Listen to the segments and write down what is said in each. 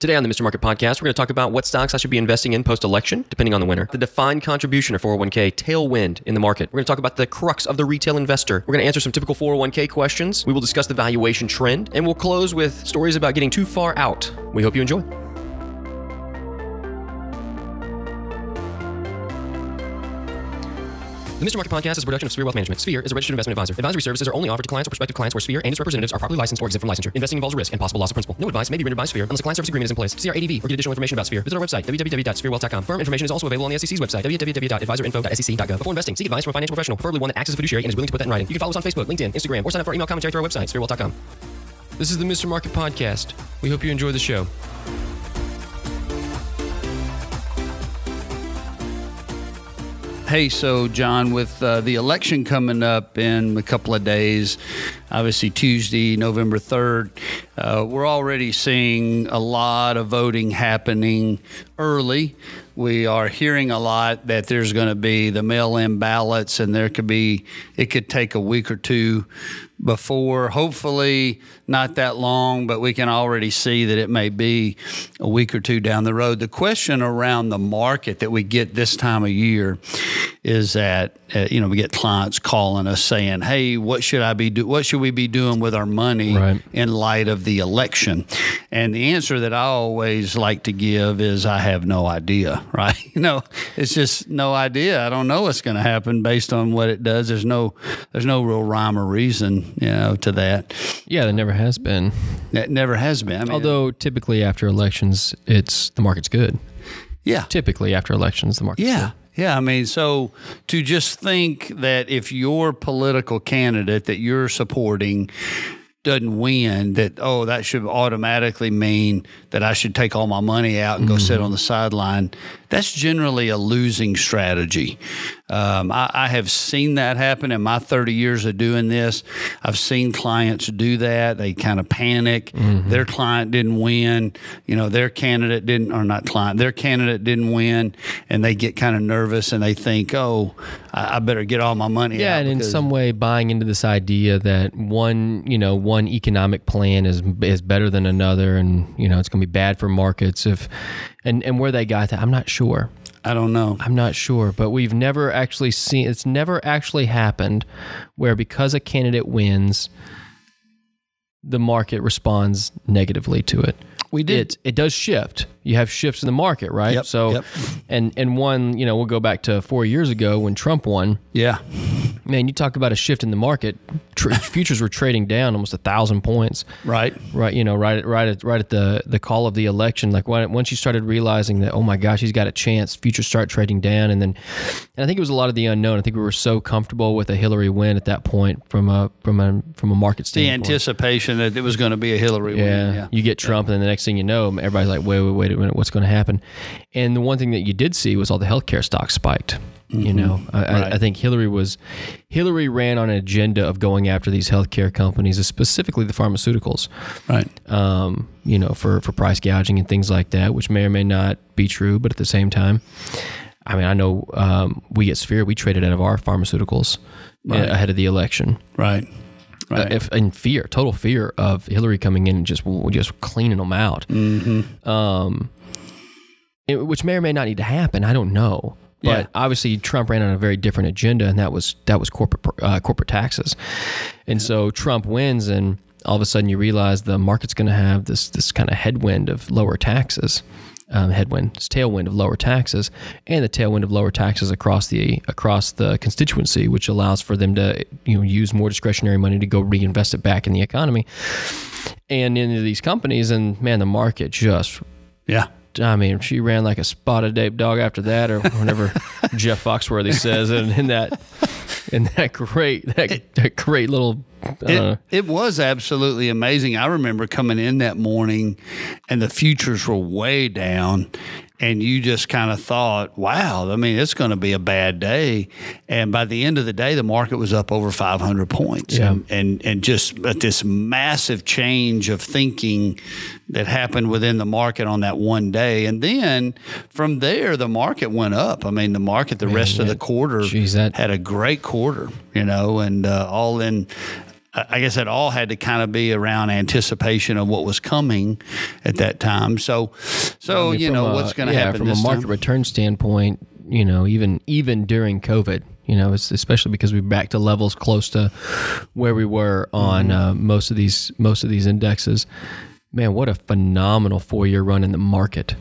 Today on the Mr. Market Podcast, we're going to talk about what stocks I should be investing in post election, depending on the winner, the defined contribution or 401k tailwind in the market. We're going to talk about the crux of the retail investor. We're going to answer some typical 401k questions. We will discuss the valuation trend, and we'll close with stories about getting too far out. We hope you enjoy. The Mr. Market Podcast is a production of Sphere Wealth Management. Sphere is a registered investment advisor. Advisory services are only offered to clients or prospective clients where Sphere and its representatives are properly licensed or exempt from licensure. Investing involves risk and possible loss of principal. No advice may be rendered by Sphere unless a client service agreement is in place. See our ADV or get additional information about Sphere. Visit our website, www.spherewealth.com. Firm information is also available on the SEC's website, www.adviserinfo.sec.gov. Before investing, seek advice from a financial professional, preferably one that acts as a fiduciary and is willing to put that in writing. You can follow us on Facebook, LinkedIn, Instagram, or sign up for our email commentary through our website, spherewealth.com. This is the Mr. Market Podcast. We hope you enjoy the show. Hey, so John, with uh, the election coming up in a couple of days, obviously Tuesday, November 3rd, uh, we're already seeing a lot of voting happening early. We are hearing a lot that there's going to be the mail in ballots, and there could be, it could take a week or two before. Hopefully, not that long, but we can already see that it may be a week or two down the road. The question around the market that we get this time of year is that uh, you know we get clients calling us saying, "Hey, what should I be do? What should we be doing with our money Right. in light of the election?" And the answer that I always like to give is, "I have no idea." Right? You know, it's just no idea. I don't know what's going to happen based on what it does. There's no there's no real rhyme or reason, you know, to that. Yeah, there never has been. It never has been. I mean, Although typically after elections, it's the market's good. yeah, Typically after elections, the market's Yeah. Yeah, I mean, so to just think that if your political candidate that you're supporting doesn't win, that oh, that should automatically mean that I should take all my money out and go sit mm-hmm. on the sideline. That's generally a losing strategy. Um, I, I have seen that happen in my 30 years of doing this. I've seen clients do that. They kind of panic. Their client didn't win. You know, their candidate didn't, or not client, their candidate didn't win, and they get kind of nervous and they think, oh, I, I better get all my money Yeah, and in some way buying into this idea that one, you know, one economic plan is is better than another, and you know, it's going to be bad for markets if, and and where they got that, I'm not sure. I don't know. I'm not sure, but we've never actually seen. It's never actually happened where because a candidate wins, the market responds negatively to it. We did. It it does shift. You have shifts in the market, right? Yep, So, yep. and and one, you know, we'll go back to four years ago when Trump won. Yeah. Man, you talk about a shift in the market. Tr- futures were trading down almost a thousand points. Right. Right, you know, right at right at right at the the call of the election. Like when, once you started realizing that, oh my gosh, he's got a chance. Futures start trading down, and then, and I think it was a lot of the unknown. I think we were so comfortable with a Hillary win at that point from a from a from a market standpoint. The anticipation that it was going to be a Hillary Yeah. win. Yeah. You get Trump, and then the next thing you know, everybody's like, wait, wait, wait a minute, what's going to happen? And the one thing that you did see was all the healthcare stocks spiked. You know, I, I, Mm-hmm. Right. I think Hillary was, Hillary ran on an agenda of going after these healthcare companies, specifically the pharmaceuticals, Right. um, you know, for, for price gouging and things like that, which may or may not be true, but at the same time, I mean, I know um, we at Sphere, we traded out of our pharmaceuticals uh, ahead of the election Right. Right. uh, if in fear, total fear of Hillary coming in and just just cleaning them out. Mm-hmm. Um, it- which may or may not need to happen. I don't know. But Yeah. obviously, Trump ran on a very different agenda, and that was that was corporate uh, corporate taxes. And so Trump wins, and all of a sudden you realize the market's going to have this this kind of headwind of lower taxes. Um, headwind, this tailwind of lower taxes, and the tailwind of lower taxes across the across the constituency, which allows for them to you know use more discretionary money to go reinvest it back in the economy and into these companies. And man, the market just yeah. I mean, she ran like a spotted ape dog after that, or whenever Jeff Foxworthy says, and in that, in that great, that, that great little, uh, It, it was absolutely amazing. I remember coming in that morning and the futures were way down. And you just kind of thought, wow, I mean, it's going to be a bad day. And by the end of the day, the market was up over 500 points. Yeah. And, and, and just this massive change of thinking that happened within the market on that one day. And then from there, the market went up. I mean, the market, the rest of the quarter geez, that- had a great quarter, you know, and uh, all in. I guess it all had to kind of be around anticipation of what was coming at that time. So, so I mean, you know a- what's going to yeah, happen from a market time. return standpoint. You know, even even during COVID, you know, it's especially because we're back to levels close to where we were on Mm-hmm. uh, most of these most of these indexes. Man, what a phenomenal four year run in the market.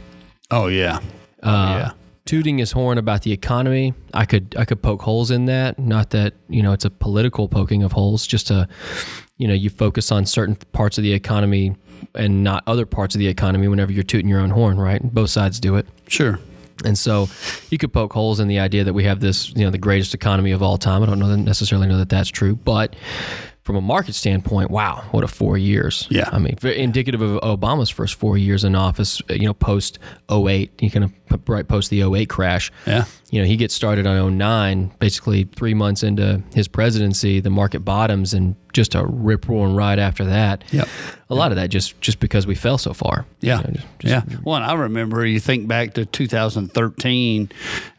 Oh yeah, Uh, yeah. Tooting his horn about the economy, I could I could poke holes in that. Not that you know it's a political poking of holes. Just to, you know, you focus on certain parts of the economy and not other parts of the economy. Whenever you're tooting your own horn, right? Both sides do it. Sure. And so you could poke holes in the idea that we have this, you know, the greatest economy of all time. I don't know that necessarily know that that's true, but from a market standpoint, wow, what a four years. Yeah. I mean, very indicative of Obama's first four years in office, uh, you know, post 08, you kind of right post the 08 crash. Yeah. You know, he gets started on 09, basically three months into his presidency, the market bottoms and just a rip roaring ride after that. Yep. A lot of that just just because we fell so far. Yeah. You know, just- just- yeah. Well, I remember you think back to 2013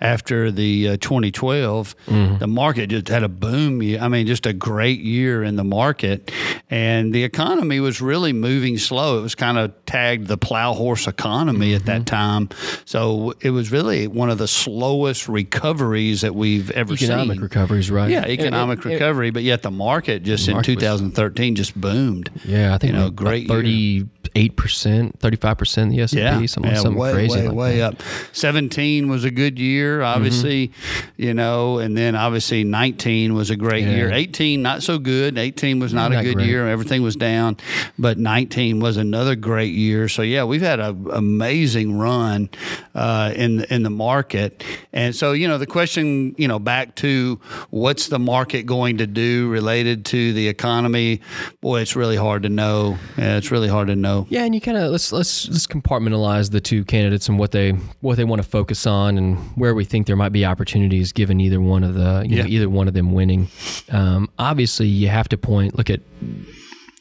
after the uh, 2012, Mm-hmm. the market just had a boom. I mean, just a great year in the market. And the economy was really moving slow. It was kind of tagged the plow horse economy at Mm-hmm. that time. So it was really one of the slowest biggest recoveries that we've ever economic seen. Economic recoveries, right? Yeah, economic it, recovery, it, but yet the market just the market in 2013 was, just boomed. Yeah, I think you know, great 30 eight percent, thirty five percent the S and P, something, yeah, something way, crazy, way, like way that. up. Seventeen was a good year, mm-hmm. obviously, mm-hmm. you know, and then obviously nineteen was a great yeah. year. Eighteen not so good. Eighteen was not, not a good great. year. Everything was down, but nineteen was another great year. So yeah, we've had an amazing run uh, in in the market, and so you know the question, you know, back to what's the market going to do related to the economy? Boy, it's really hard to know. Yeah, it's really hard to know yeah, and you kind of let's let's let's compartmentalize the two candidates and what they what they want to focus on and where we think there might be opportunities given either one of the you know, either one of them winning. Um, obviously, you have to point look at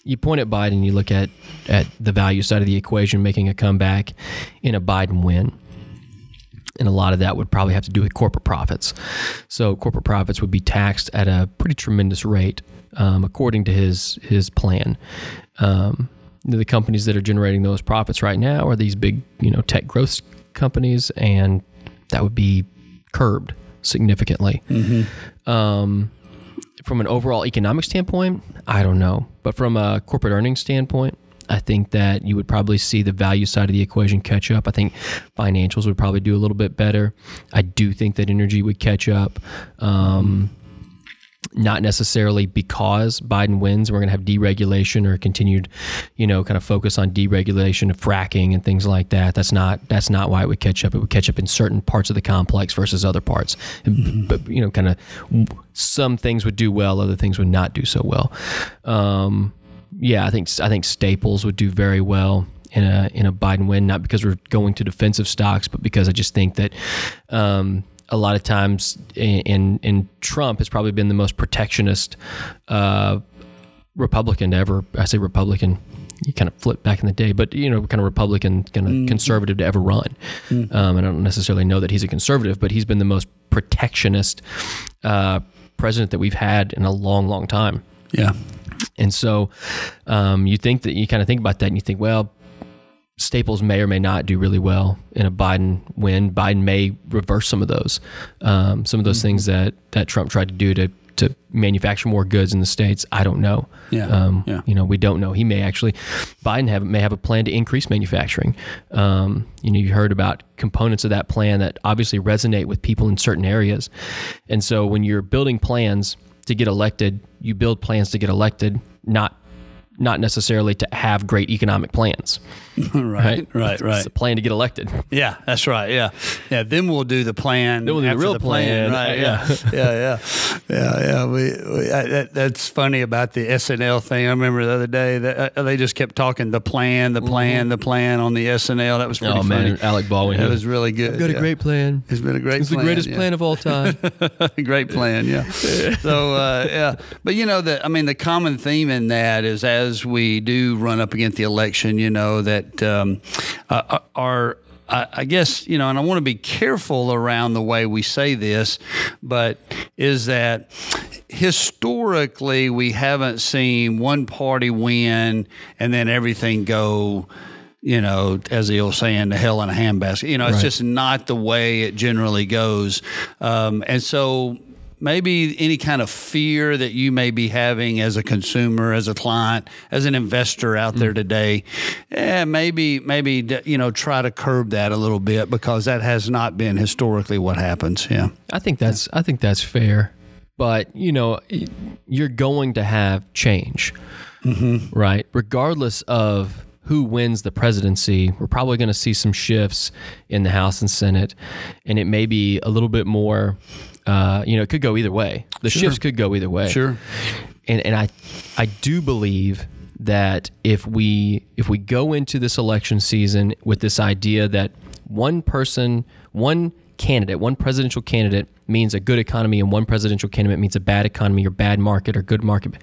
you point at Biden, you look at at the value side of the equation making a comeback in a Biden win. and a lot of that would probably have to do with corporate profits. So corporate profits would be taxed at a pretty tremendous rate, um, according to his his plan. Um, the companies that are generating those profits right now are these big, you know, tech growth companies, and that would be curbed significantly. Um, from an overall economic standpoint, I don't know, but from a corporate earnings standpoint, I think that you would probably see the value side of the equation catch up. I think financials would probably do a little bit better. I do think that energy would catch up. Um, not necessarily because Biden wins, we're going to have deregulation or continued, you know, kind of focus on deregulation of fracking and things like that. That's not that's not why it would catch up. It would catch up in certain parts of the complex versus other parts. And, But you know, kind of some things would do well, other things would not do so well. Um, yeah, I think I think staples would do very well in a in a Biden win, not because we're going to defensive stocks, but because I just think that um, a lot of times in, in in Trump has probably been the most protectionist uh, Republican to ever. I say Republican. You kind of flip back in the day, but you know, kind of Republican, kind of conservative to ever run. Um, I don't necessarily know that he's a conservative, but he's been the most protectionist uh, president that we've had in a long, long time. Yeah. And so um, you think that you kind of think about that and you think, well, Staples may or may not do really well in a Biden win. Biden may reverse some of those, um, some of those things that, that Trump tried to do to, to manufacture more goods in the states. I don't know. Yeah, Um, yeah. You know, we don't know. He may actually, Biden have may have a plan to increase manufacturing. Um, you know, you heard about components of that plan that obviously resonate with people in certain areas, and so when you're building plans to get elected, you build plans to get elected, not not necessarily to have great economic plans. right. Right. Right. It's a plan to get elected. Yeah, that's right. Yeah, yeah. Then we'll do the plan. Then we'll do the real the plan. plan. Right. Yeah. Yeah. yeah. Yeah. Yeah. Yeah. We, we I, that, that's funny about the SNL thing. I remember the other day that uh, they just kept talking the plan, the plan, the plan on the SNL. That was pretty Oh man, funny. Alec Baldwin. It was really good. I've got yeah. a great plan. It's been a great. Plan. It's the greatest yeah. plan of all time. great plan, yeah. So uh, yeah, but you know that I mean the common theme in that is as we do run up against the election, you know that um, uh, our I I guess you know, and I want to be careful around the way we say this, but is that historically, we haven't seen one party win and then everything go, you know, as the old saying, "the hell in a handbasket. You know, it's Right. just not the way it generally goes. Um, and so maybe any kind of fear that you may be having as a consumer, as a client, as an investor out there today, eh, maybe maybe you know try to curb that a little bit because that has not been historically what happens. Yeah. I think that's I think that's fair, but you know, you're going to have change, right? Regardless of who wins the presidency, we're probably going to see some shifts in the House and Senate, and it may be a little bit more. Uh, you know, it could go either way. The shifts could go either way. Sure. and and I I do believe that if we if we go into this election season with this idea that one person, one candidate, one presidential candidate means a good economy and one presidential candidate means a bad economy or bad market or good market,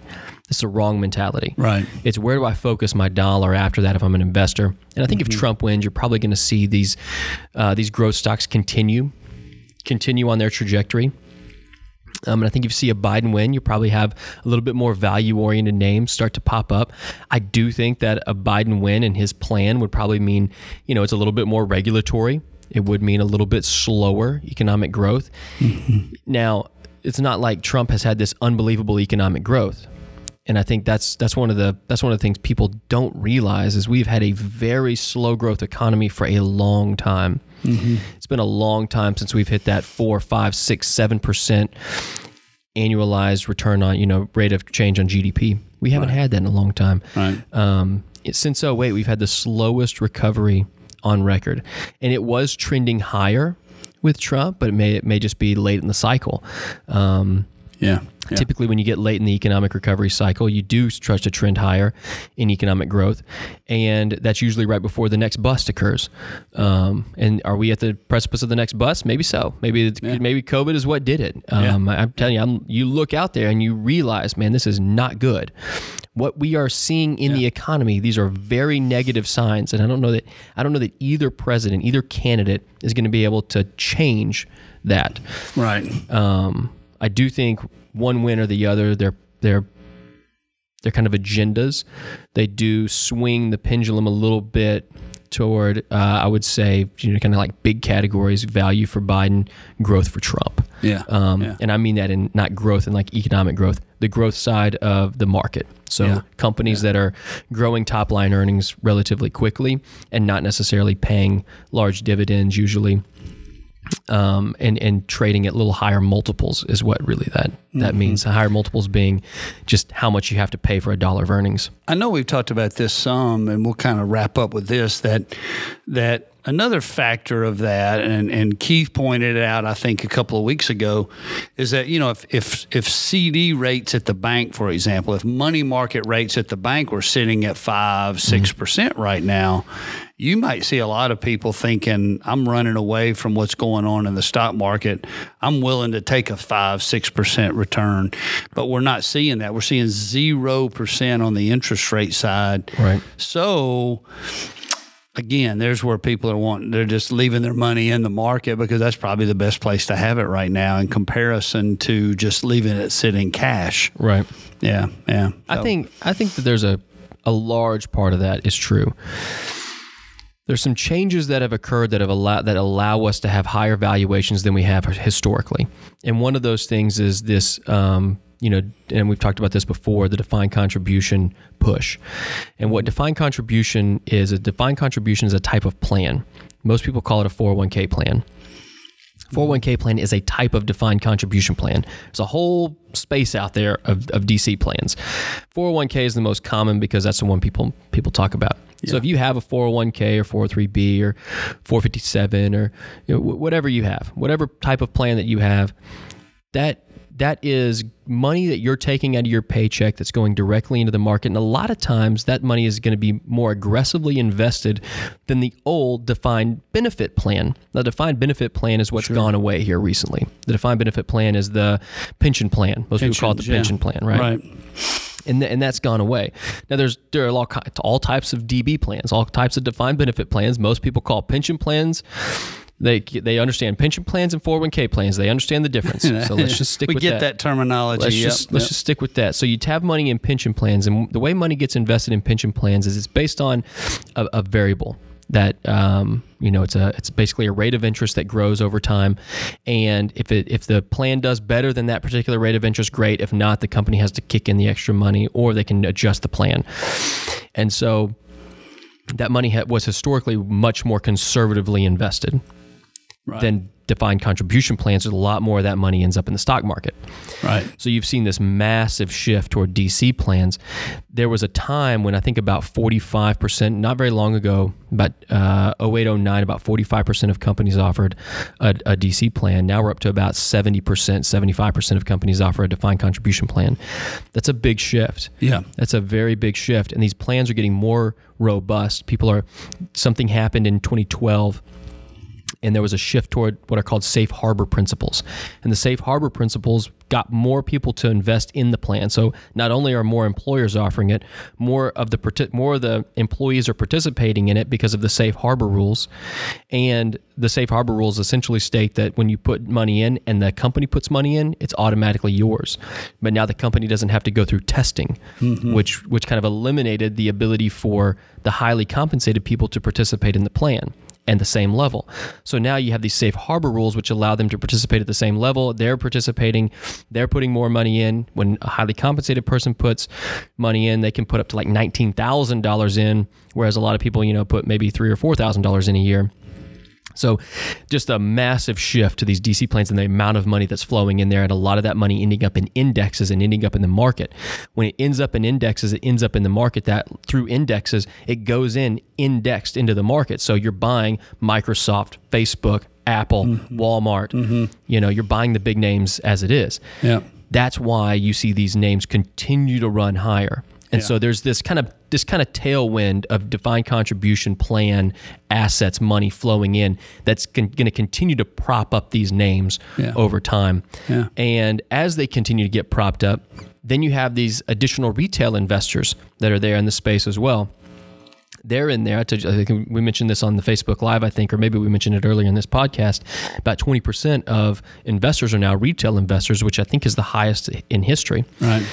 it's a wrong mentality. Right. It's where do I focus my dollar after that if I'm an investor? And I think if Trump wins, you're probably going to see these uh, these growth stocks continue continue on their trajectory. Um, and I think if you see a Biden win, you probably have a little bit more value oriented names start to pop up. I do think that a Biden win and his plan would probably mean, you know, it's a little bit more regulatory. It would mean a little bit slower economic growth. Now, it's not like Trump has had this unbelievable economic growth. And I think that's that's one of the that's one of the things people don't realize is we've had a very slow growth economy for a long time. It's been a long time since we've hit that four, five, six, seven percent annualized return on you know rate of change on GDP. We haven't had that in a long time. Right. Um, since 08, we've had the slowest recovery on record, and it was trending higher with Trump, but it may it may just be late in the cycle. Um, Yeah. yeah. Typically, when you get late in the economic recovery cycle, you do start to trend higher in economic growth, and that's usually right before the next bust occurs. Um, and are we at the precipice of the next bust? Maybe so. Maybe it's- maybe COVID is what did it. Um, I'm telling you, I'm, you look out there and you realize, man, this is not good. What we are seeing in the economy, these are very negative signs, and I don't know that I don't know that either president, either candidate, is going to be able to change that. Right. Um, I do think one win or the other, they're they're they're kind of agendas. They do swing the pendulum a little bit toward, uh, I would say, you know, kind of like big categories: value for Biden, growth for Trump. Yeah. Um, Yeah. And I mean that in not growth in like economic growth, the growth side of the market. So Yeah. companies that are growing top line earnings relatively quickly and not necessarily paying large dividends usually um, and and trading at little higher multiples is what really that that Mm-hmm. means. Higher multiples being just how much you have to pay for a dollar of earnings. I know we've talked about this some, and we'll kind of wrap up with this that that another factor of that, and, and Keith pointed it out, I think, a couple of weeks ago, is that you know if if if CD rates at the bank, for example, if money market rates at the bank were sitting at five mm-hmm. six percent right now. You might see a lot of people thinking, I'm running away from what's going on in the stock market. I'm willing to take a five, six percent return. But we're not seeing that. We're seeing zero percent on the interest rate side. Right. So again, there's where people are wanting they're just leaving their money in the market because that's probably the best place to have it right now in comparison to just leaving it sitting cash. Right. Yeah, yeah. I So- think I think that there's a a large part of that is true. There's some changes that have occurred that have allowed that allow us to have higher valuations than we have historically, and one of those things is this. Um, you know, and we've talked about this before, the defined contribution push. And what defined contribution is, a defined contribution is a type of plan. Most people call it a 401k plan. 401k plan is a type of defined contribution plan. There's a whole space out there of, of DC plans. 401k is the most common because that's the one people people talk about. So if you have a 401k or 403b or 457 or you know, whatever you have, whatever type of plan that you have, that that is money that you're taking out of your paycheck that's going directly into the market. And a lot of times that money is going to be more aggressively invested than the old defined benefit plan. The defined benefit plan is what's gone away here recently. The defined benefit plan is the pension plan. Most people call it the yeah. pension plan right? Right. And th- and that's gone away. Now there's there are all, all types of DB plans, all types of defined benefit plans. Most people call pension plans They they understand pension plans and 401k plans. They understand the difference. So let's just stick we with get that, terminology. Let's Yep, just let's just stick with that. So you have money in pension plans, and the way money gets invested in pension plans is it's based on a, a variable that um, you know it's a it's basically a rate of interest that grows over time, and if it if the plan does better than that particular rate of interest, great. If not, the company has to kick in the extra money, or they can adjust the plan, and so that money ha- was historically much more conservatively invested Right. than defined contribution plans. There's a lot more of that money ends up in the stock market. right. So you've seen this massive shift toward DC plans. There was a time when I think about 45%, not very long ago, about uh, 08, 09, about 45% of companies offered a, a DC plan. Now we're up to about 70%, 75% of companies offer a defined contribution plan. That's a big shift. Yeah. That's a very big shift. And these plans are getting more robust. People are, something happened in 2012 and there was a shift toward what are called safe harbor principles. And the safe harbor principles got more people to invest in the plan. So not only are more employers offering it, more of the more of the employees are participating in it because of the safe harbor rules. And the safe harbor rules essentially state that when you put money in and the company puts money in, it's automatically yours. But now the company doesn't have to go through testing, mm-hmm. which which kind of eliminated the ability for the highly compensated people to participate in the plan and the same level. So now you have these safe harbor rules which allow them to participate at the same level. They're participating, they're putting more money in. When a highly compensated person puts money in, they can put up to like $19,000 in, whereas a lot of people, you know, put maybe 3 or $4,000 in a year. So, just a massive shift to these DC plans and the amount of money that's flowing in there, and a lot of that money ending up in indexes and ending up in the market. When it ends up in indexes, it ends up in the market. That through indexes, it goes in indexed into the market. So you're buying Microsoft, Facebook, Apple, mm-hmm. Walmart. Mm-hmm. You know, you're buying the big names as it is. Yeah. That's why you see these names continue to run higher. And Yeah. so there's this kind of this kind of tailwind of defined contribution plan assets money flowing in that's going to continue to prop up these names Yeah. over time. Yeah. And as they continue to get propped up, then you have these additional retail investors that are there in the space as well they're in there. I, told you, I think we mentioned this on the Facebook Live, I think, or maybe we mentioned it earlier in this podcast. About 20% of investors are now retail investors, which I think is the highest in history. Right.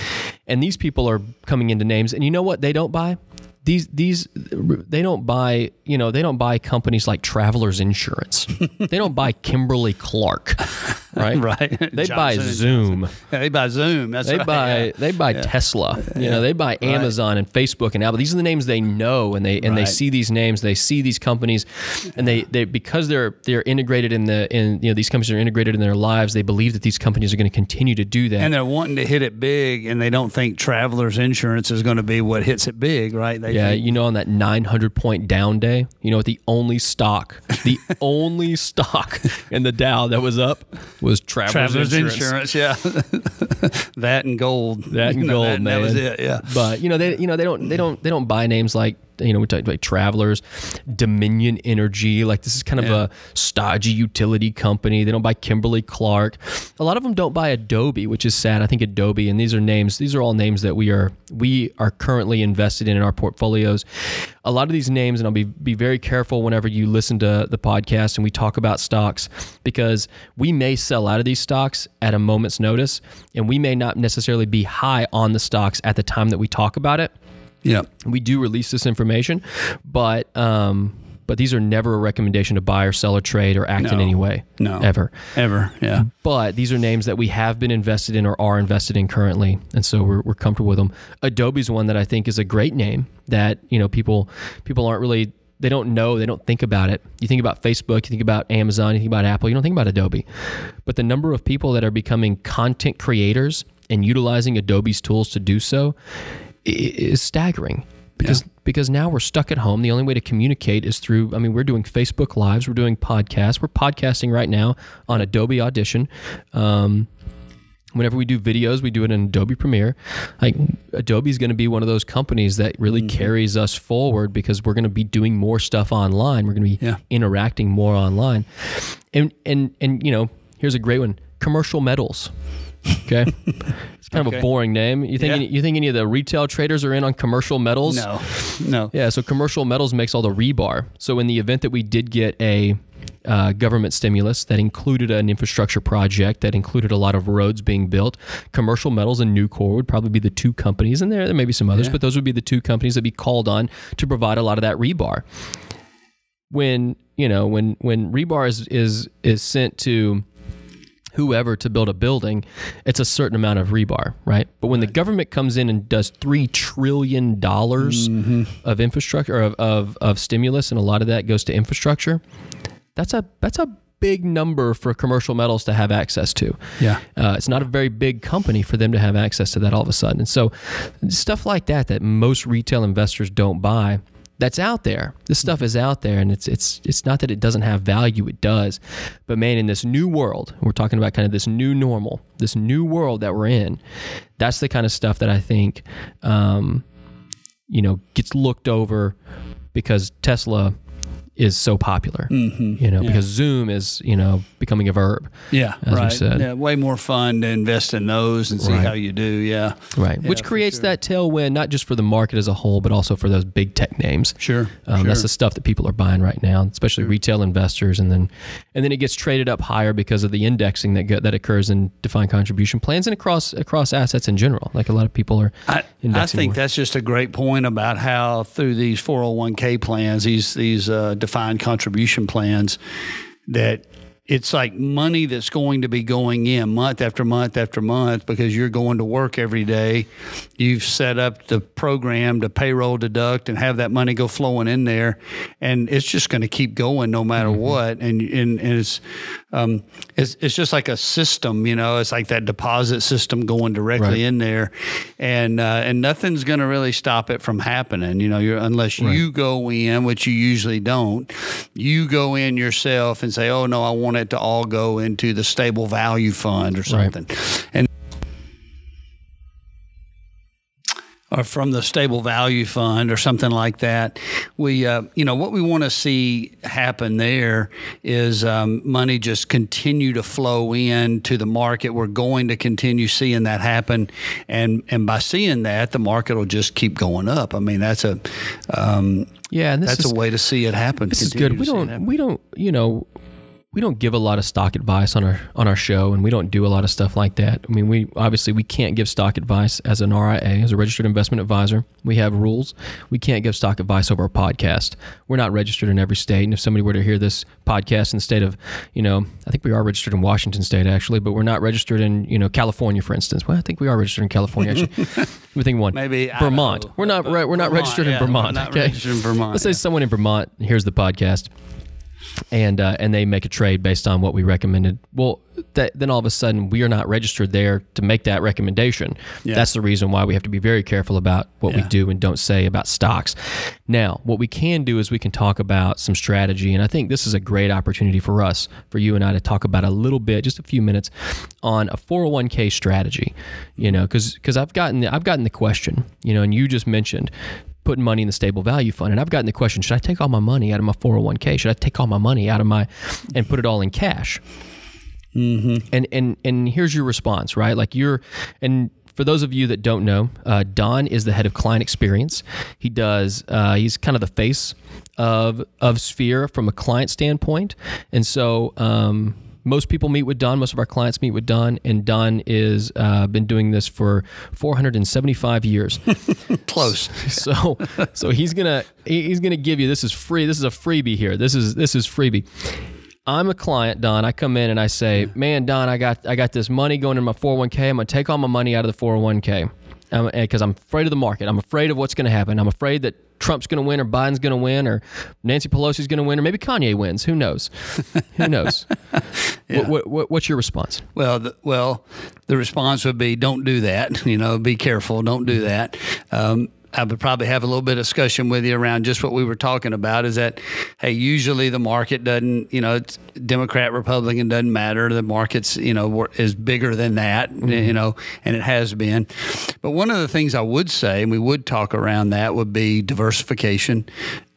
And these people are coming into names, and you know what they don't buy? These these they don't buy you know they don't buy companies like Travelers Insurance. they don't buy Kimberly Clark, right? Right. They buy Johnson and Zoom. Yeah, they buy Zoom. That's They right. buy Yeah. they buy Tesla. You know, they buy Amazon and Facebook and Apple. These are the names they know and they and they see these names, they see these companies and they they because they're they're integrated in the in you know these companies are integrated in their lives, they believe that these companies are going to continue to do that. and they're wanting to hit it big, and they don't think Travelers Insurance is going to be what hits it big, right? They yeah, think, you know, on that 900 point down day, you know what the only stock, the only stock in the Dow that was up was Travelers, Travelers Insurance. Insurance, yeah, that and gold, That and You know, gold, that, man. That was it, yeah. But you know they you know they don't they don't they don't buy names like you know we talked about Travelers, Dominion Energy. Like this is kind of Yeah. a stodgy utility company. They don't buy Kimberly Clark. A lot of them don't buy Adobe, which is sad. I think Adobe and these are names. These are all names that we are we are currently invested in in our portfolios. A lot of these names, and I'll be be very careful whenever you listen to the podcast and we talk about stocks because we may sell out of these stocks at a moment's notice, and we may not necessarily be high on the stocks at the time that we talk about it. Yeah. We do release this information, but um, but these are never a recommendation to buy or sell or trade or act in any way. No. ever. Ever. Yeah. But these are names that we have been invested in or are invested in currently, and so we're, we're comfortable with them. Adobe's one that I think is a great name that you know people people aren't really they don't know they don't think about it. You think about Facebook, you think about Amazon, you think about Apple, you don't think about Adobe. But the number of people that are becoming content creators and utilizing Adobe's tools to do so is staggering because because now we're stuck at home. The only way to communicate is through. I mean, we're doing Facebook lives, we're doing podcasts, we're podcasting right now on Adobe Audition. Um, whenever we do videos, we do it in Adobe Premiere. Like Adobe is going to be one of those companies that really carries us forward because we're going to be doing more stuff online. We're going to be Yeah. interacting more online. And and and you know, here's a great one: commercial metals. Okay, it's kind of a boring name. You think Yeah. any, you think any of the retail traders are in on commercial metals? No. No. Yeah, so commercial metals makes all the rebar. So in the event that we did get a uh, government stimulus that included an infrastructure project that included a lot of roads being built. Commercial Metals and Nucor would probably be the two companies, and there there may be some others, but those would be the two companies that be called on to provide a lot of that rebar. When you know when when rebar is is is sent to whoever to build a building, it's a certain amount of rebar, right? But when the government comes in and does three trillion dollars of infrastructure of, of of stimulus, and a lot of that goes to infrastructure, that's a that's a big number for commercial metals to have access to. Yeah. Uh, it's not a very big company for them to have access to that all of a sudden. And so stuff like that that most retail investors don't buy that's out there. This stuff is out there and it's it's it's not that it doesn't have value, it does. But man, in this new world, we're talking about kind of this new normal, this new world that we're in, that's the kind of stuff that I think um, you know, gets looked over because Tesla is so popular. You know, because Zoom is, you know, becoming a verb. Yeah, As right. said. Yeah, way more fun to invest in those and see Right. how you do. Yeah, Right. Yeah, Which creates sure. that tailwind, not just for the market as a whole, but also for those big tech names. Sure, Um, sure. That's the stuff that people are buying right now, especially retail investors, and then and then it gets traded up higher because of the indexing that go, that occurs in defined contribution plans and across across assets in general. Like a lot of people are I, I think more. that's just a great point about how through these 401k plans, these these uh, defined contribution plans, that it's like money that's going to be going in month after month after month because you're going to work every day. You've set up the program to payroll deduct and have that money go flowing in there, and it's just going to keep going no matter what. And and, and it's, um, it's it's just like a system, you know. It's like that deposit system going directly Right. in there, and uh, and nothing's going to really stop it from happening. You know, you're, unless you go in, which you usually don't. You go in yourself and say, "Oh no, I want it to all go into the stable value fund or Right. something," and or from the stable value fund or something like that. We, uh, you know, what we want to see happen there is um, money just continue to flow in to the market. We're going to continue seeing that happen, and and by seeing that, the market will just keep going up. I mean, that's a um, yeah, and that's is, a way to see it happen. This is good. We to see it don't we don't you know we don't give a lot of stock advice on our on our show, and we don't do a lot of stuff like that. I mean, we obviously we can't give stock advice as an RIA, as a registered investment advisor. We have rules. We can't give stock advice over a podcast. We're not registered in every state, and if somebody were to hear this podcast in the state of, you know, I think we are registered in Washington State actually, but we're not registered in you know California, for instance. Well, I think we are registered in California actually. Let me think one. Maybe Vermont. We're not re- we're not Vermont, registered yeah, in Vermont. we're not okay? registered in Vermont, Let's say someone in Vermont hears the podcast and uh, and they make a trade based on what we recommended. Well, that, then all of a sudden we are not registered there to make that recommendation. Yeah. That's the reason why we have to be very careful about what we do and don't say about stocks. Now, what we can do is we can talk about some strategy, and I think this is a great opportunity for us, for you and I, to talk about a little bit, just a few minutes, on a 401k strategy. You know, because because I've gotten the, I've gotten the question, you know, and you just mentioned putting money in the stable value fund. And I've gotten the question, should I take all my money out of my 401k? Should I take all my money out of my and put it all in cash? Mm-hmm. And and and here's your response, right? Like you're and for those of you that don't know, uh, Don is the head of client experience. He does. Uh, he's kind of the face of of Sphere from a client standpoint, and so. Um, most people meet with Don. Most of our clients meet with Don, and Don is uh, been doing this for 475 years. Close. So so he's gonna he's gonna give you this is free. This is a freebie here. This is this is freebie. I'm a client, Don. I come in and I say, "Man, Don, I got I got this money going in my 401k. I'm gonna take all my money out of the 401k because I'm afraid of the market. I'm afraid of what's gonna happen. I'm afraid that Trump's gonna win, or Biden's gonna win, or Nancy Pelosi's gonna win, or maybe Kanye wins. Who knows? Who knows? what, what, what, what's your response? Well, the, well, the response would be, "Don't do that. You know, be careful. Don't do that." Um, I would probably have a little bit of discussion with you around just what we were talking about. Is that, hey, usually the market doesn't, you know, it's Democrat, Republican doesn't matter. The market's, you know, is bigger than that, you mm-hmm. know, and it has been. But one of the things I would say, and we would talk around that, would be diversification,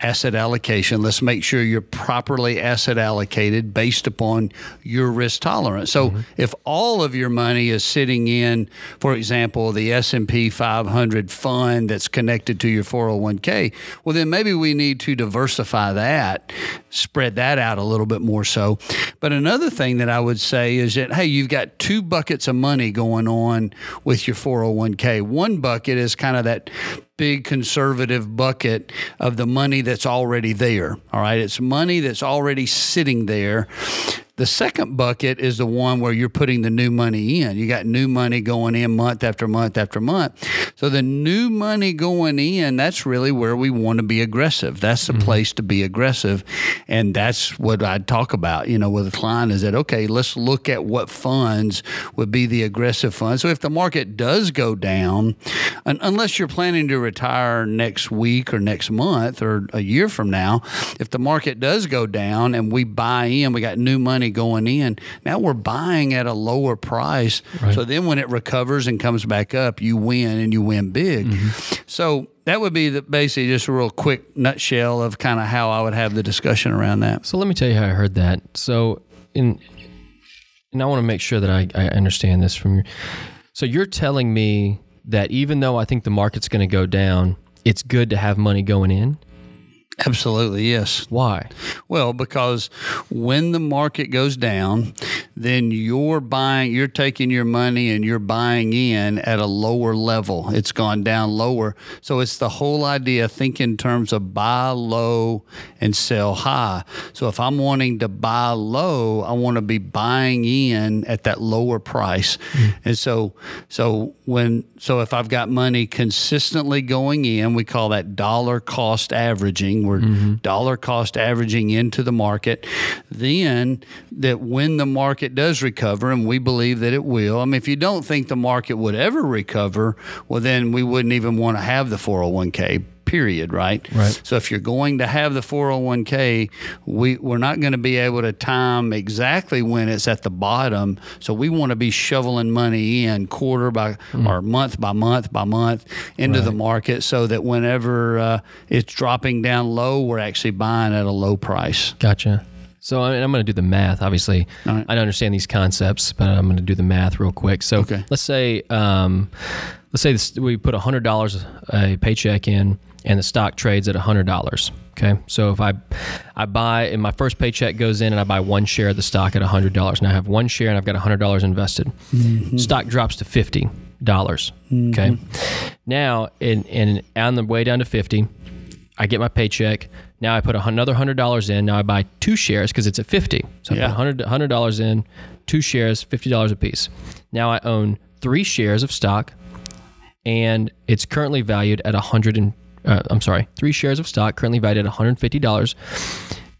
asset allocation. Let's make sure you're properly asset allocated based upon your risk tolerance. So mm-hmm. if all of your money is sitting in, for example, the S&P 500 fund that's connected to your 401k, well then maybe we need to diversify that, spread that out a little bit more so. But another thing that I would say is that hey, you've got two buckets of money going on with your 401k. One bucket is kind of that big conservative bucket of the money that's already there. All right. It's money that's already sitting there the second bucket is the one where you're putting the new money in. You got new money going in month after month after month. So the new money going in, that's really where we want to be aggressive. That's the mm-hmm. place to be aggressive. And that's what I talk about, you know, with a client is that, okay, let's look at what funds would be the aggressive funds. So if the market does go down, unless you're planning to retire next week or next month or a year from now, if the market does go down and we buy in, we got new money money going in. Now we're buying at a lower price. Right. So then when it recovers and comes back up, you win and you win big. Mm-hmm. So that would be the, basically just a real quick nutshell of kind of how I would have the discussion around that. So let me tell you how I heard that. So in and I want to make sure that I, I understand this from you. So you're telling me that even though I think the market's going to go down, it's good to have money going in? Absolutely, yes. Why? Well, because when the market goes down, then you're buying, you're taking your money and you're buying in at a lower level. It's gone down lower. So it's the whole idea, think in terms of buy low and sell high. So if I'm wanting to buy low, I want to be buying in at that lower price. Mm. And so, so when, so if I've got money consistently going in, we call that dollar cost averaging we're mm-hmm. dollar cost averaging into the market. Then that when the market does recover, and we believe that it will. I mean, if you don't think the market would ever recover, well, then we wouldn't even want to have the 401k period, right? Right. So if you're going to have the 401k, we, we're not going to be able to time exactly when it's at the bottom. So we want to be shoveling money in quarter by mm. or month by month by month into right. the market so that whenever uh, it's dropping down low, we're actually buying at a low price. Gotcha. So I am going to do the math. Obviously, right. I don't understand these concepts, but I'm going to do the math real quick. So okay. let's say, um, let's say this, we put hundred dollars a paycheck in and the stock trades at $100. Okay. So if I I buy and my first paycheck goes in and I buy one share of the stock at $100 and I have one share and I've got $100 invested. Mm-hmm. Stock drops to $50. mm-hmm. Okay. Now in in on the way down to 50, I get my paycheck. Now I put another hundred dollars in. Now I buy two shares because it's at fifty. So yeah. I put hundred dollars in, two shares, fifty dollars a piece. Now I own three shares of stock, and it's currently valued at hundred and uh, I'm sorry, three shares of stock currently valued at $150,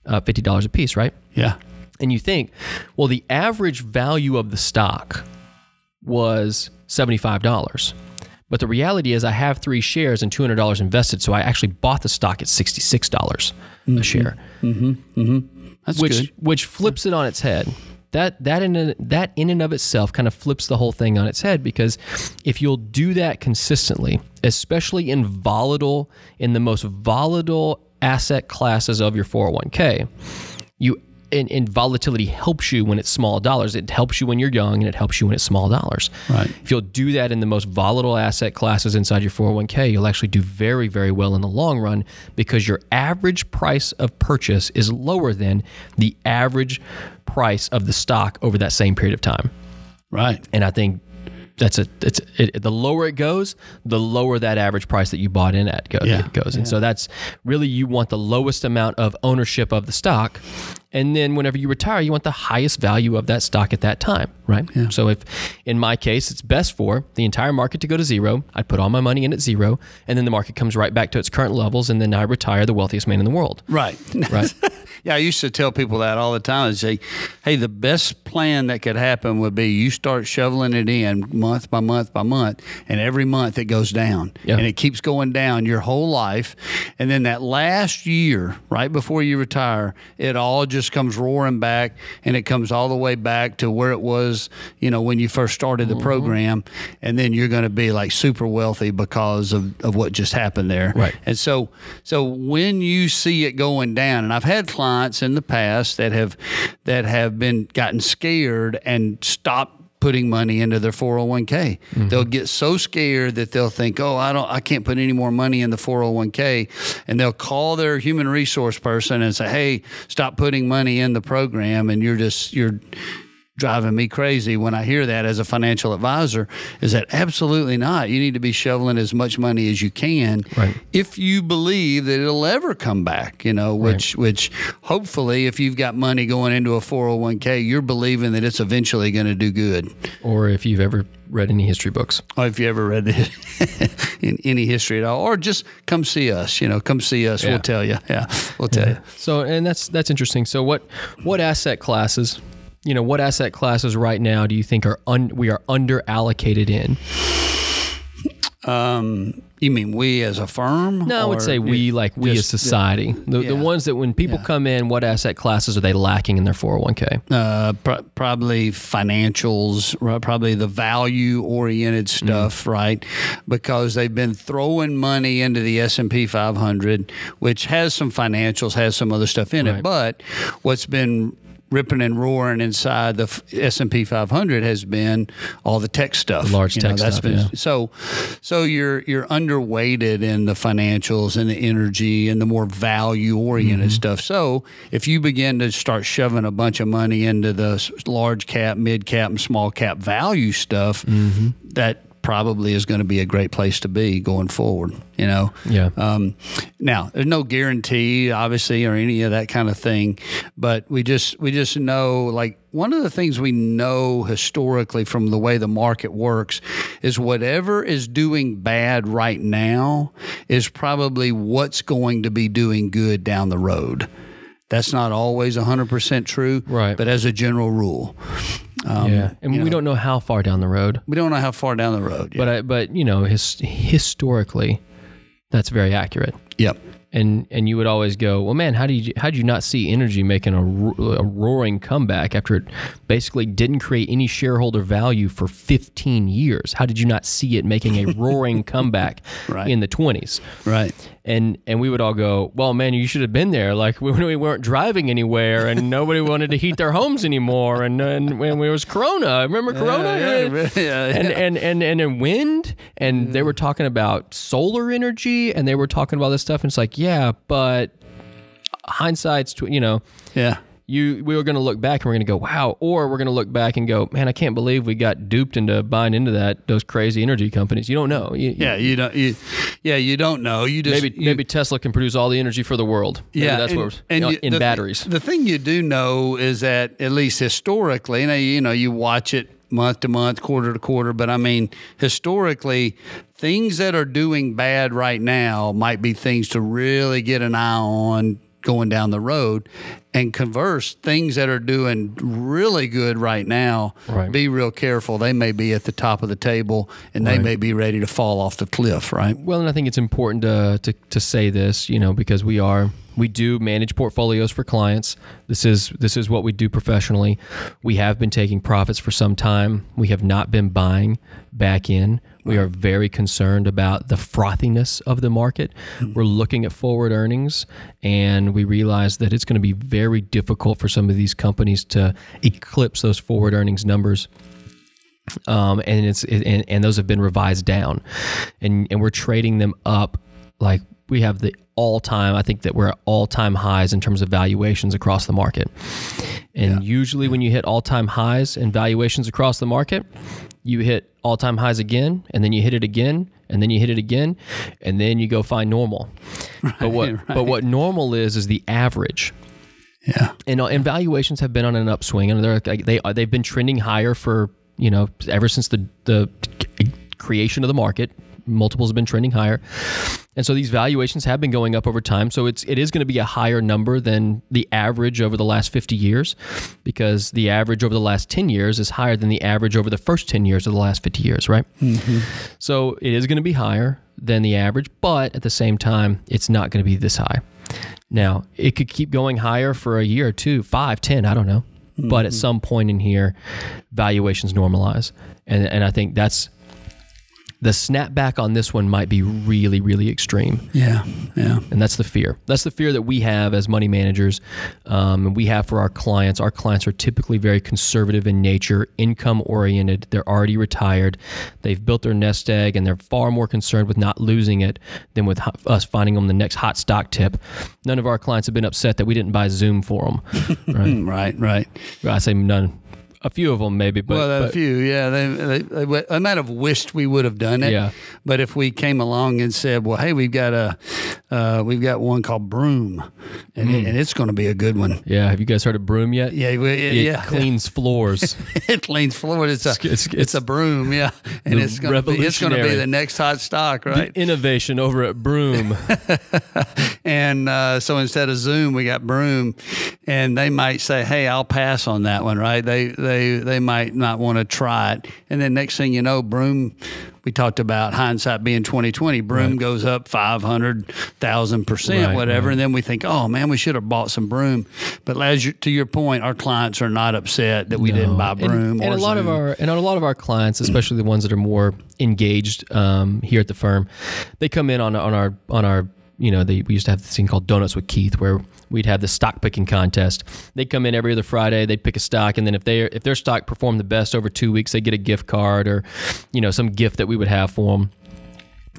uh, $50 a piece, right? Yeah. And you think, well, the average value of the stock was $75. But the reality is, I have three shares and $200 invested, so I actually bought the stock at $66 mm-hmm. a share. Mm-hmm. Mm-hmm. That's which, good. Which flips it on its head that that in that in and of itself kind of flips the whole thing on its head because if you'll do that consistently, especially in volatile in the most volatile asset classes of your 401k, you and, and, volatility helps you when it's small dollars. It helps you when you're young, and it helps you when it's small dollars. Right. If you'll do that in the most volatile asset classes inside your 401k, you'll actually do very, very well in the long run because your average price of purchase is lower than the average price of the stock over that same period of time. Right. And I think that's a it's it, the lower it goes, the lower that average price that you bought in at go, yeah. goes. And yeah. so that's really you want the lowest amount of ownership of the stock. And then whenever you retire, you want the highest value of that stock at that time, right? Yeah. So if in my case it's best for the entire market to go to zero, I'd put all my money in at zero, and then the market comes right back to its current levels, and then I retire the wealthiest man in the world. Right. Right. Yeah, I used to tell people that all the time. I'd say, hey, the best plan that could happen would be you start shoveling it in month by month by month, and every month it goes down. Yeah. And it keeps going down your whole life. And then that last year, right before you retire, it all just comes roaring back and it comes all the way back to where it was, you know, when you first started Mm-hmm. the program. And then you're going to be like super wealthy because of, of what just happened there. Right. And so, so when you see it going down, and I've had clients in the past that have that have been gotten scared and stopped putting money into their 401k. Mm-hmm. They'll get so scared that they'll think, "Oh, I don't I can't put any more money in the 401k." And they'll call their human resource person and say, "Hey, stop putting money in the program and you're just you're driving me crazy when I hear that as a financial advisor is that absolutely not. You need to be shoveling as much money as you can Right. if you believe that it'll ever come back, you know, which which hopefully if you've got money going into a 401k, you're believing that it's eventually going to do good. Or if you've ever read any history books. Or if you ever read in any history at all or just come see us, you know, come see us, Yeah. we'll tell you. Yeah, we'll tell you. So, and that's that's interesting. So, what what asset classes, you know, what asset classes right now do you think are un, we are under allocated in? Um, you mean we as a firm? No, I would say we like we as society. The, the ones that when people Yeah. come in, what asset classes are they lacking in their 401k? uh, pr- probably financials, probably the value oriented Mm-hmm. stuff, right? Because they've been throwing money into the S and P 500, which has some financials, has some other stuff in Right. it. But what's been ripping and roaring inside the S and P 500 has been all the tech stuff, The large You know, tech that's stuff, been yeah. so so you're you're underweighted in the financials and the energy and the more value oriented Mm-hmm. stuff. So if you begin to start shoving a bunch of money into the large cap, mid cap, and small cap value stuff, Mm-hmm. that probably is going to be a great place to be going forward. You know. Yeah. Um, now, there's no guarantee, obviously, or any of that kind of thing, but we just we just know like one of the things we know historically from the way the market works is whatever is doing bad right now is probably what's going to be doing good down the road. That's not always 100% true, Right. but as a general rule. Um, yeah, and we don't know how far down the road, We don't know how far down the road. but I, but you know, his, historically, that's very accurate. yep. and and you would always go, well, man, how do you how did you not see energy making a, ro- a roaring comeback after it basically didn't create any shareholder value for 15 years? How did you not see it making a roaring comeback Right. in the 20s? Right. And and we would all go, well, man, you should have been there. Like when we weren't driving anywhere, and nobody wanted to heat their homes anymore, and and when it was Corona, remember Corona? yeah, yeah, yeah. and, and and and then wind and they mm-hmm. were talking about solar energy and they were talking about this stuff and it's like yeah but hindsight's tw- you know Yeah. You we were going to look back and we're going to go wow or we're going to look back and go man i can't believe we got duped into buying into that those crazy energy companies you don't know You- Yeah, you don't. You, yeah, you don't know. You just maybe you- maybe tesla can produce all the energy for the world Maybe yeah, that's and, what and know, in the batteries the thing you do know is that at least historically, know, you know, you watch it month to month, quarter to quarter, but I mean, historically, things that are doing bad right now might be things to really get an eye on going down the road. And converse, things that are doing really good right now, Right. be real careful. They may be at the top of the table and they Right. may be ready to fall off the cliff, right? Well, and I think it's important to, to to say this, you know, because we are we do manage portfolios for clients. This is this is what we do professionally. We have been taking profits for some time. We have not been buying back in. We are very concerned about the frothiness of the market. We're looking at forward earnings and we realize that it's going to be very difficult for some of these companies to eclipse those forward earnings numbers. Um, and it's and, and those have been revised down, and and we're trading them up like we have the all time. I think that we're at all time highs in terms of valuations across the market, and usually when you hit all time highs in valuations across the market, you hit all time highs again, and then you hit it again, and then you hit it again, and then you go find normal. but what but what normal is is the average Yeah. and uh, and valuations have been on an upswing, and they're like, they they've been trending higher for you know ever since the the creation of the market multiples have been trending higher. And so these valuations have been going up over time. So it's it is going to be a higher number than the average over the last 50 years because the average over the last 10 years is higher than the average over the first 10 years of the last 50 years, right? Mm-hmm. So it is going to be higher than the average, but at the same time, it's not going to be this high. Now, it could keep going higher for a year or two, five, ten, I don't know. But at mm-hmm. some point in here, valuations normalize. And, and I think that's the snapback on this one might be really, really extreme. Yeah, yeah. And that's the fear. That's the fear that we have as money managers, um, and we have for our clients. Our clients are typically very conservative in nature, income oriented. They're already retired. They've built their nest egg, and they're far more concerned with not losing it than with us finding them the next hot stock tip. None of our clients have been upset that we didn't buy Zoom for them. Right? Right, right. I say none. A few of them maybe, but, well, a but- few, yeah. They, they, they, they might have wished we would have done it. Yeah. But if we came along and said, "Well, hey, we've got a, uh, we've got one called Broom, and, Mm. it, and it's going to be a good one." yeah. Have you guys heard of Broom yet? Yeah, we- It yeah. cleans floors. it cleans floor. It's a, It's- it's, it's- a broom, yeah, and it's going to be, it's going to be the next hot stock, right? Innovation over at Broom. And uh, so instead of Zoom, we got Broom, and they might say, "Hey, I'll pass on that one." Right? They they they might not want to try it, and then next thing you know, Broom. We talked about hindsight being twenty twenty. Broom goes up five hundred thousand percent, Right, whatever, right. and then we think, "Oh man, we should have bought some Broom." But as you, to your point, our clients are not upset that we didn't buy Broom. And, or a lot of our and a lot of our clients, especially the ones that are more engaged um, here at the firm, they come in on on our on our you know they, we used to have this thing called Donuts with Keith where we'd have the stock picking contest. They'd come in every other Friday, they'd pick a stock, and then if they if their stock performed the best over two weeks, they get a gift card or you know some gift that we would have for them.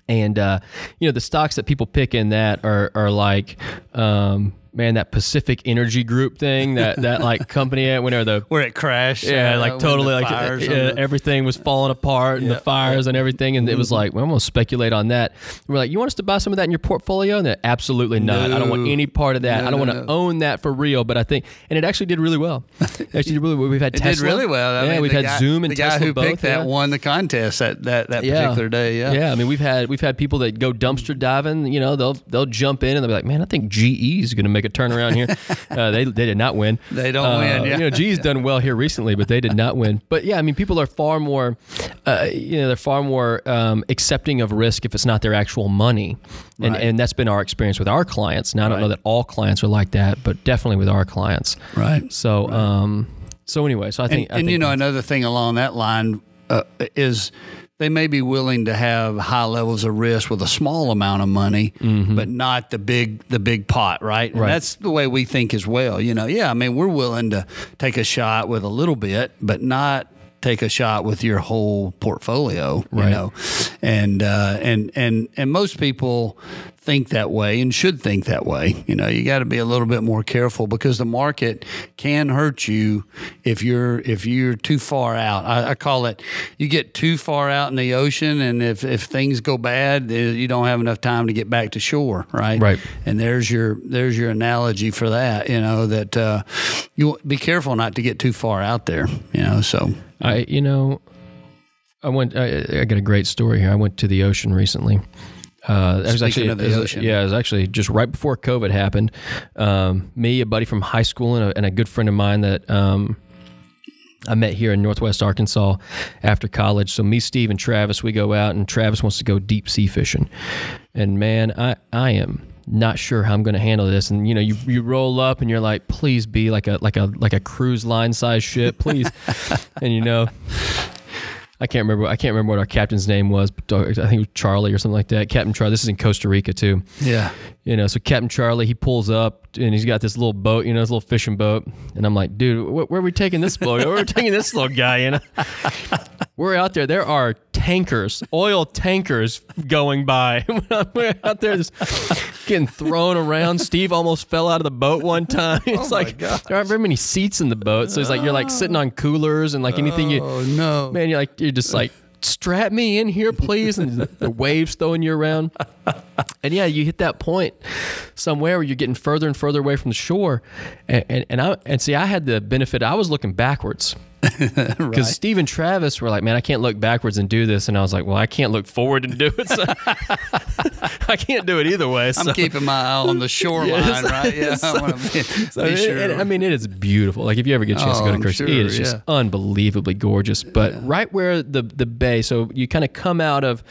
And uh, you know the stocks that people pick in that are are like, um, man, that Pacific Energy Group thing, that that like company at whenever the where it crashed. yeah, uh, like totally, like uh, everything was falling apart and the fires and everything, and it was like, well, I'm gonna speculate on that. We're like, you want us to buy some of that in your portfolio? And absolutely not. I don't want any part of that. No, I don't no, want to no. own that for real. But I think, and it actually did really well. It actually did really well. We've had It Tesla. did really well. I yeah, mean, we've had guy, Zoom and the guy Tesla who both. picked that won the contest that that, that particular day. Yeah. Yeah, I mean we've had we've had people that go dumpster diving. You know, they'll they'll jump in and they'll be like, "Man, I think GE is going to make a turnaround here." uh, they they did not win. They don't Uh, win, yeah. You know, GE's done well here recently, but they did not win. But yeah, I mean, people are far more, uh, you know, they're far more um, accepting of risk if it's not their actual money, and Right. and that's been our experience with our clients. Now I don't know that all clients are like that, but definitely with our clients. Right. So um, so anyway, so I And, think, I and think you know another thing along that line uh, is they may be willing to have high levels of risk with a small amount of money, but not the big the big pot, right? And Mm-hmm. Right. that's the way we think as well. You know, yeah, I mean we're willing to take a shot with a little bit, but not take a shot with your whole portfolio. You Right. know, and uh, and and and most people think that way and should think that way. You know, you got to be a little bit more careful because the market can hurt you if you're if you're too far out. I, I call it you get too far out in the ocean, and if if things go bad, eh, you don't have enough time to get back to shore, right? Right. And there's your there's your analogy for that. You know that uh, you be careful not to get too far out there. You know, so I, you know, I went. I, I got a great story here. I went to the ocean recently. Uh, that was actually, it yeah, it was actually just right before COVID happened. Um, me, a buddy from high school, and a, and a good friend of mine that um, I met here in Northwest Arkansas after college. So me, Steve, and Travis, we go out, and Travis wants to go deep sea fishing. And man, I I am not sure how I'm going to handle this. And you know, you you roll up, and you're like, please be like a like a like a cruise line size ship, please. and you know. I can't remember. I can't remember what our captain's name was, but I think it was Charlie or something like that. Captain Charlie. This is in Costa Rica too. yeah. You know, so Captain Charlie, he pulls up and he's got this little boat, you know, this little fishing boat. And I'm like, dude, wh- where are we taking this boat? Where are we taking this little guy? You know, we're out there. There are tankers, oil tankers going by. we're out there just getting thrown around. Steve almost fell out of the boat one time. It's oh like there aren't very many seats in the boat, so it's like you're like sitting on coolers and like anything you Oh no. man, you're like you're just like strap me in here, please, and the waves throwing you around. and yeah, you hit that point somewhere where you're getting further and further away from the shore. And, and, and I and see, I had the benefit. I was looking backwards because Right. Steve and Travis were like, "Man, I can't look backwards and do this," and I was like, "Well, I can't look forward and do it. So I can't do it either way." So. I'm keeping my eye on the shoreline, Yes. right? Yeah, I be, So be it- sure. it- I mean, it is beautiful. Like if you ever get a chance Oh, to go to oh, I'm sure, it is just yeah. unbelievably gorgeous. But right where the the bay, so you kind of come out of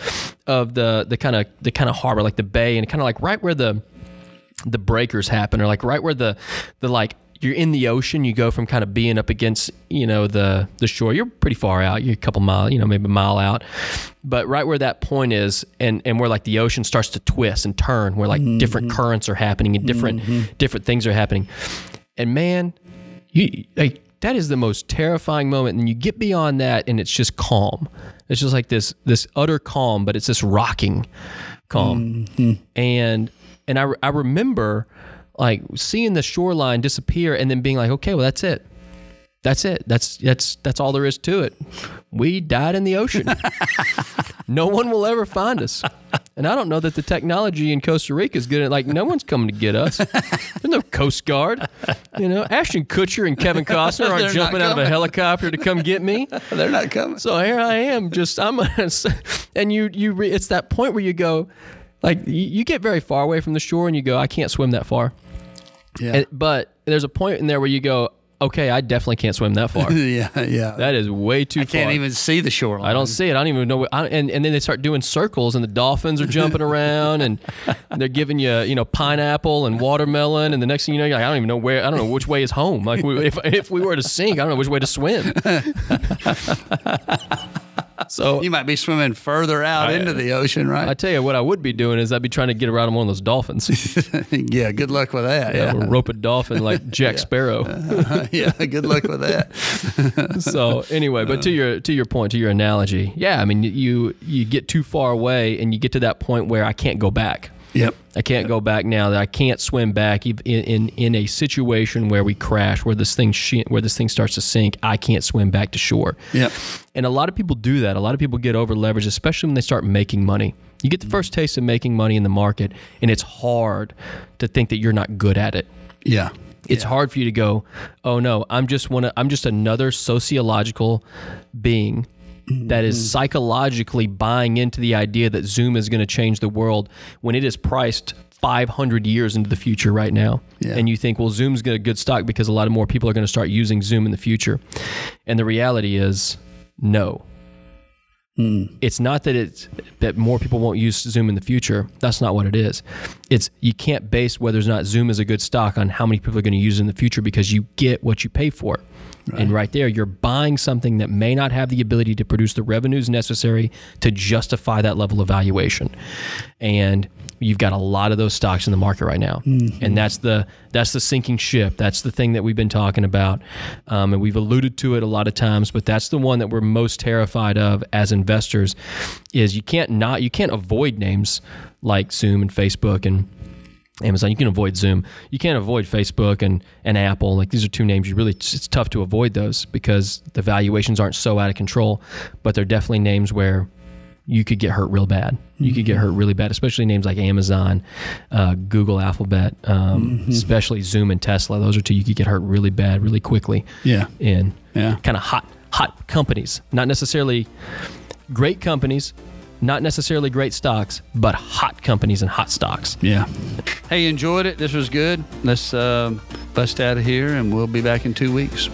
of the the kind of the kind of harbor, like the bay, and kind of like right where the the breakers happen, or like right where the the like you're in the ocean. You go from kind of being up against you know the the shore. You're pretty far out. You're a couple mile, you know, maybe a mile out. But right where that point is, and and where like the ocean starts to twist and turn, where like mm-hmm. different currents are happening and different mm-hmm. different things are happening. And man, you like that is the most terrifying moment and you get beyond that and it's just calm. It's just like this this utter calm but it's this rocking calm. Mm-hmm. And and I, I remember like seeing the shoreline disappear and then being like okay well that's it that's it. That's that's that's all there is to it. We died in the ocean. No one will ever find us. And i don't know that the technology in costa rica is good at like no one's coming to get us. There's no coast guard. You know ashton kutcher and kevin costner aren't jumping out of a helicopter to come get me. They're not coming. so here I am, just I'm, and you you re, it's that point where you go, like you, you get very far away from the shore and you go, I can't swim that far. Yeah, And, but there's a point in there where you go, okay, I definitely can't swim that far. yeah, yeah. that is way too far. I can't even see the shoreline. I don't see it. I don't even know. What, I, and and then they start doing circles, and the dolphins are jumping around, and they're giving you, you know, pineapple and watermelon, and the next thing you know, you're like, I don't even know where. I don't know which way is home. Like we, if if we were to sink, I don't know which way to swim. so You might be swimming further out into the ocean, right? I tell you what I would be doing is I'd be trying to get around on one of those dolphins. yeah, good luck with that. Yeah. Yeah, rope a dolphin like Jack Sparrow. yeah, good luck with that. so anyway, but to uh. your to your point, to your analogy, yeah, I mean you you get too far away and you get to that point where I can't go back. Yep. I can't go back now. That I can't swim back in, in in a situation where we crash, where this thing sh- where this thing starts to sink. I can't swim back to shore. Yep. And a lot of people do that. A lot of people get over leveraged, especially when they start making money. You get the first taste of making money in the market, and it's hard to think that you're not good at it. Yeah. It's hard for you to go, oh no, I'm just one. Of, I'm just another sociological being that is mm-hmm. psychologically buying into the idea that Zoom is going to change the world when it is priced 500 years into the future right now. Yeah. And you think, well, Zoom's got a good stock because a lot of more people are going to start using Zoom in the future. And the reality is, no. Hmm. It's not that it's that more people won't use Zoom in the future. That's not what it is. It's you can't base whether or not Zoom is a good stock on how many people are going to use it in the future because you get what you pay for. And right there, you're buying something that may not have the ability to produce the revenues necessary to justify that level of valuation. And you've got a lot of those stocks in the market right now, and that's the that's the sinking ship. That's the thing that we've been talking about, um, and we've alluded to it a lot of times. But that's the one that we're most terrified of as investors. Is you can't not you can't avoid names like Zoom and Facebook and Amazon. You can avoid Zoom. You can't avoid Facebook and, and Apple. Like these are two names you really it's tough to avoid those because the valuations aren't so out of control. But they're definitely names where you could get hurt real bad. You could get hurt really bad, especially names like Amazon, uh, Google, Alphabet, um, especially Zoom and Tesla. Those are two you could get hurt really bad, really quickly. Yeah. In Yeah. kind of hot hot companies, not necessarily great companies, not necessarily great stocks, but hot companies and hot stocks. Yeah. Hey, enjoyed it. This was good. Let's um, bust out of here, and we'll be back in two weeks.